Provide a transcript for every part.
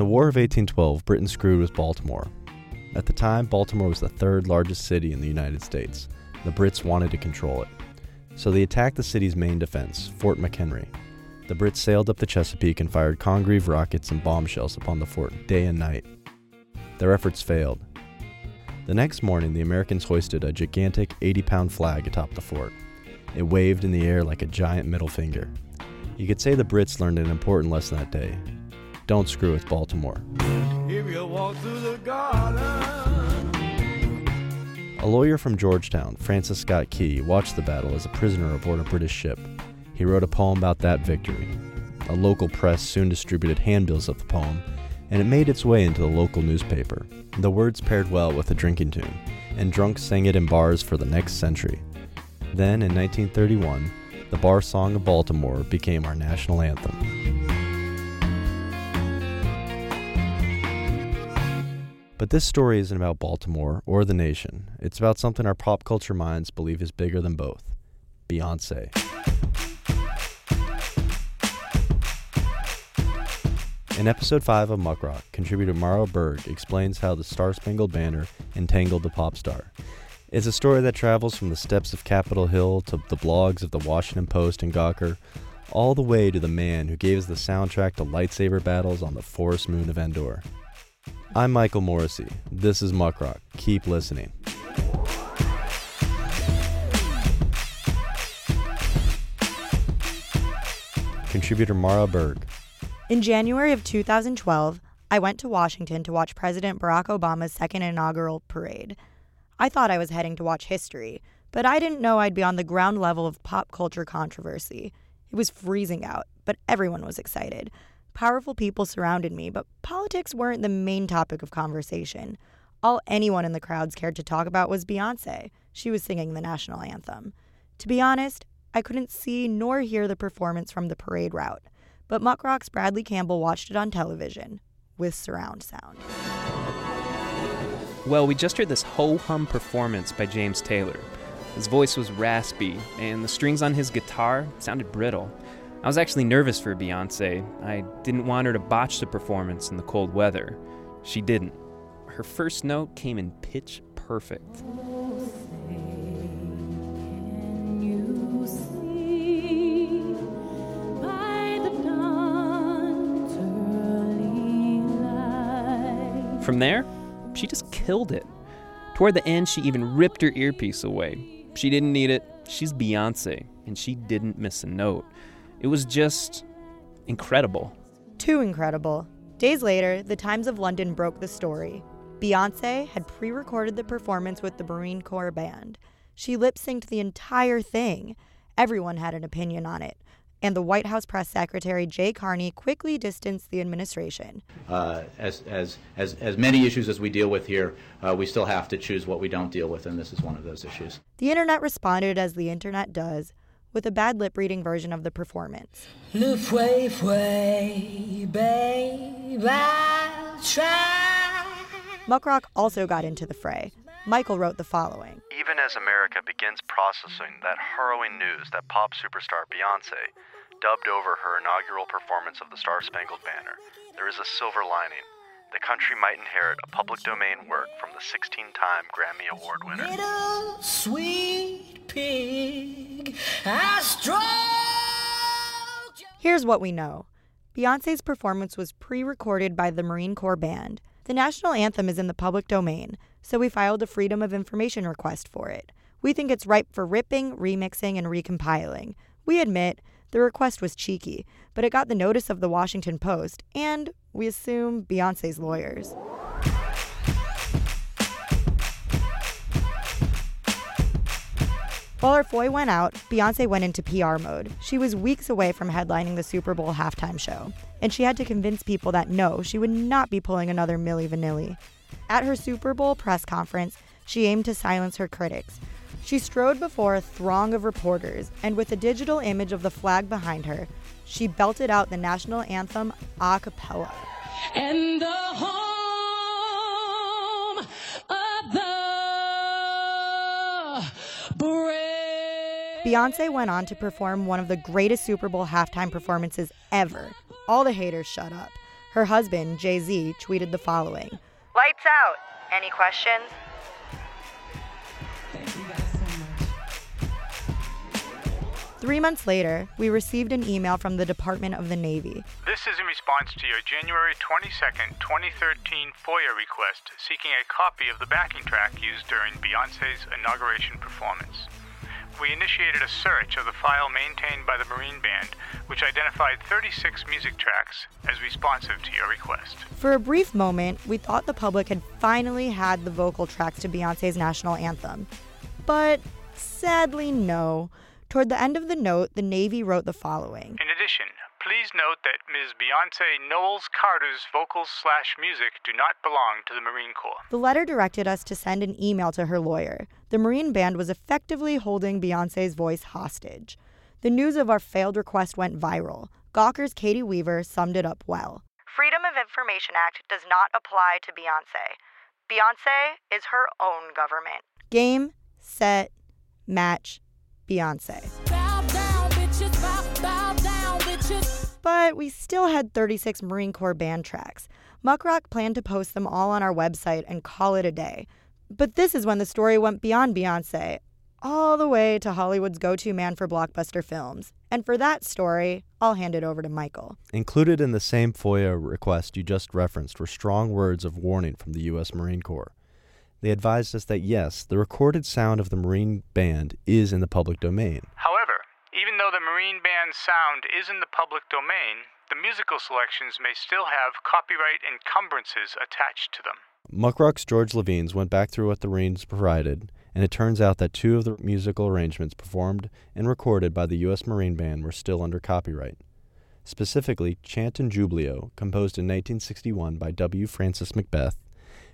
the War of 1812, Britain screwed with Baltimore. At the time, Baltimore was the third largest city in the United States. The Brits wanted to control it. So they attacked the city's main defense, Fort McHenry. The Brits sailed up the Chesapeake and fired Congreve rockets and bombshells upon the fort day and night. Their efforts failed. The next morning, the Americans hoisted a gigantic 80 pound flag atop the fort. It waved in the air like a giant middle finger. You could say the Brits learned an important lesson that day don't screw with Baltimore. A lawyer from Georgetown, Francis Scott Key, watched the battle as a prisoner aboard a British ship. He wrote a poem about that victory. A local press soon distributed handbills of the poem, and it made its way into the local newspaper. The words paired well with a drinking tune, and drunks sang it in bars for the next century. Then, in 1931, the Bar Song of Baltimore became our national anthem. But this story isn't about Baltimore or the nation. It's about something our pop culture minds believe is bigger than both Beyonce. In episode 5 of Muckrock, contributor Mara Berg explains how the Star Spangled Banner entangled the pop star. It's a story that travels from the steps of Capitol Hill to the blogs of the Washington Post and Gawker, all the way to the man who gave us the soundtrack to lightsaber battles on the forest moon of Endor. I'm Michael Morisy. This is Muckrock. Keep listening. Contributor Mara Berg. In January of 2012, I went to Washington to watch President Barack Obama's second inaugural parade. I thought I was heading to watch history, but I didn't know I'd be on the ground level of pop culture controversy. It was freezing out, but everyone was excited. Powerful people surrounded me, but politics weren't the main topic of conversation. All anyone in the crowds cared to talk about was Beyonce. She was singing the national anthem. To be honest, I couldn't see nor hear the performance from the parade route, but Muckrock's Bradley Campbell watched it on television with surround sound. Well, we just heard this ho hum performance by James Taylor. His voice was raspy, and the strings on his guitar sounded brittle. I was actually nervous for Beyonce. I didn't want her to botch the performance in the cold weather. She didn't. Her first note came in pitch perfect. From there, she just killed it. Toward the end, she even ripped her earpiece away. She didn't need it. She's Beyonce, and she didn't miss a note. It was just incredible. Too incredible. Days later, the Times of London broke the story. Beyonce had pre recorded the performance with the Marine Corps Band. She lip synced the entire thing. Everyone had an opinion on it. And the White House press secretary Jay Carney quickly distanced the administration. Uh, as, as, as, as many issues as we deal with here, uh, we still have to choose what we don't deal with, and this is one of those issues. The internet responded as the internet does with a bad lip reading version of the performance. Le fouet, fouet, babe, Muckrock also got into the fray. Michael wrote the following Even as America begins processing that harrowing news that pop superstar Beyonce dubbed over her inaugural performance of the Star Spangled Banner, there is a silver lining. The country might inherit a public domain work from the 16 time Grammy Award winner. Little sweet pig, Here's what we know Beyonce's performance was pre recorded by the Marine Corps Band. The national anthem is in the public domain, so we filed a Freedom of Information request for it. We think it's ripe for ripping, remixing, and recompiling. We admit the request was cheeky, but it got the notice of the Washington Post and, we assume, Beyonce's lawyers. While her foy went out, Beyonce went into PR mode. She was weeks away from headlining the Super Bowl halftime show, and she had to convince people that no, she would not be pulling another Milli Vanilli. At her Super Bowl press conference, she aimed to silence her critics. She strode before a throng of reporters, and with a digital image of the flag behind her, she belted out the national anthem a cappella. And the home of the brave. Beyonce went on to perform one of the greatest Super Bowl halftime performances ever. All the haters shut up. Her husband, Jay Z, tweeted the following Lights out! Any questions? Three months later, we received an email from the Department of the Navy. This is in response to your January 22nd, 2013 FOIA request seeking a copy of the backing track used during Beyonce's inauguration performance. We initiated a search of the file maintained by the Marine Band, which identified 36 music tracks as responsive to your request. For a brief moment, we thought the public had finally had the vocal tracks to Beyonce's national anthem. But sadly, no. Toward the end of the note, the Navy wrote the following In addition, please note that Ms. Beyonce Knowles Carter's vocals slash music do not belong to the Marine Corps. The letter directed us to send an email to her lawyer. The Marine Band was effectively holding Beyonce's voice hostage. The news of our failed request went viral. Gawker's Caity Weaver summed it up well. Freedom of Information Act does not apply to Beyonce. Beyonce is her own government. Game, set, match, Beyonce. Bow down, bitches, bow, bow down, bitches. But we still had 36 Marine Corps band tracks. Muckrock planned to post them all on our website and call it a day. But this is when the story went beyond Beyonce, all the way to Hollywood's go to man for blockbuster films. And for that story, I'll hand it over to Michael. Included in the same FOIA request you just referenced were strong words of warning from the U.S. Marine Corps. They advised us that yes, the recorded sound of the Marine Band is in the public domain. However, even though the Marine Band's sound is in the public domain, the musical selections may still have copyright encumbrances attached to them. Muckrock's George Levines went back through what the Marines provided, and it turns out that two of the musical arrangements performed and recorded by the U.S. Marine Band were still under copyright. Specifically, Chant and Jubilo, composed in 1961 by W. Francis McBeth,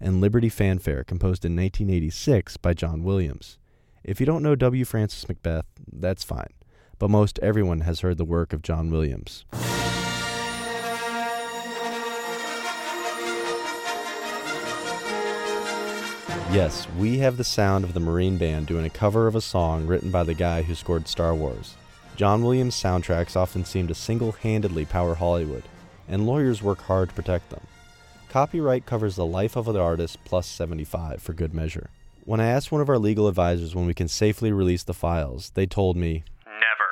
and Liberty Fanfare, composed in 1986 by John Williams. If you don't know W. Francis McBeth, that's fine, but most everyone has heard the work of John Williams. Yes, we have the sound of the Marine Band doing a cover of a song written by the guy who scored Star Wars. John Williams' soundtracks often seem to single handedly power Hollywood, and lawyers work hard to protect them. Copyright covers the life of the artist plus 75 for good measure. When I asked one of our legal advisors when we can safely release the files, they told me, Never.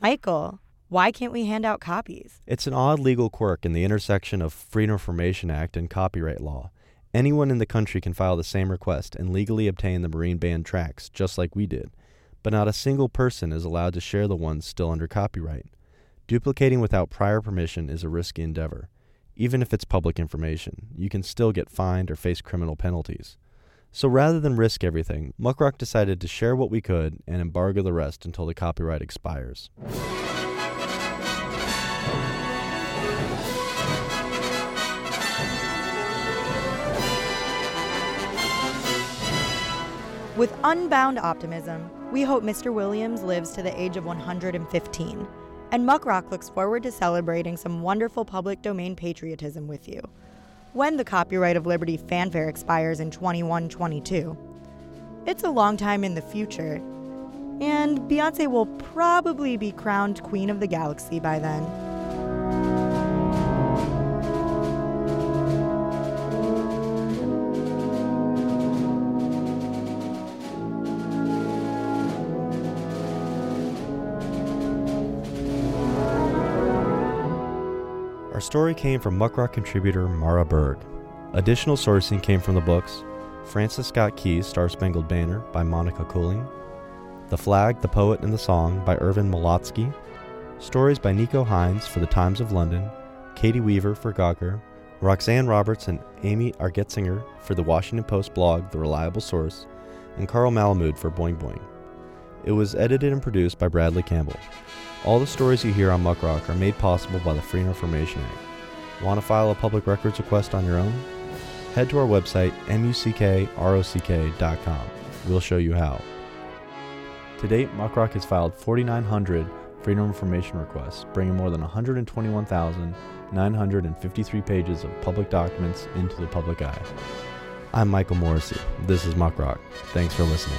Michael, why can't we hand out copies? It's an odd legal quirk in the intersection of Freedom of Information Act and copyright law. Anyone in the country can file the same request and legally obtain the Marine Band tracks, just like we did, but not a single person is allowed to share the ones still under copyright. Duplicating without prior permission is a risky endeavor. Even if it's public information, you can still get fined or face criminal penalties. So rather than risk everything, Muckrock decided to share what we could and embargo the rest until the copyright expires. With unbound optimism, we hope Mr. Williams lives to the age of 115. And Muckrock looks forward to celebrating some wonderful public domain patriotism with you. When the copyright of Liberty fanfare expires in 2122. It's a long time in the future, and Beyonce will probably be crowned Queen of the Galaxy by then. Our story came from Muckrock contributor Mara Berg. Additional sourcing came from the books Francis Scott Key's Star Spangled Banner by Monica Kulling, The Flag, the Poet, and the Song by Irvin Molotsky, stories by Nico Hines for the Times of London, Caity Weaver for Gawker, Roxanne Roberts and Amy Argetsinger for the Washington Post blog The Reliable Source, and Carl Malamud for Boing Boing. It was edited and produced by Bradley Campbell. All the stories you hear on Muckrock are made possible by the Freedom of Information Act. Want to file a public records request on your own? Head to our website, muckrock.com. We'll show you how. To date, Muckrock has filed 4,900 Freedom of Information requests, bringing more than 121,953 pages of public documents into the public eye. I'm Michael Morisy. This is Muckrock. Thanks for listening.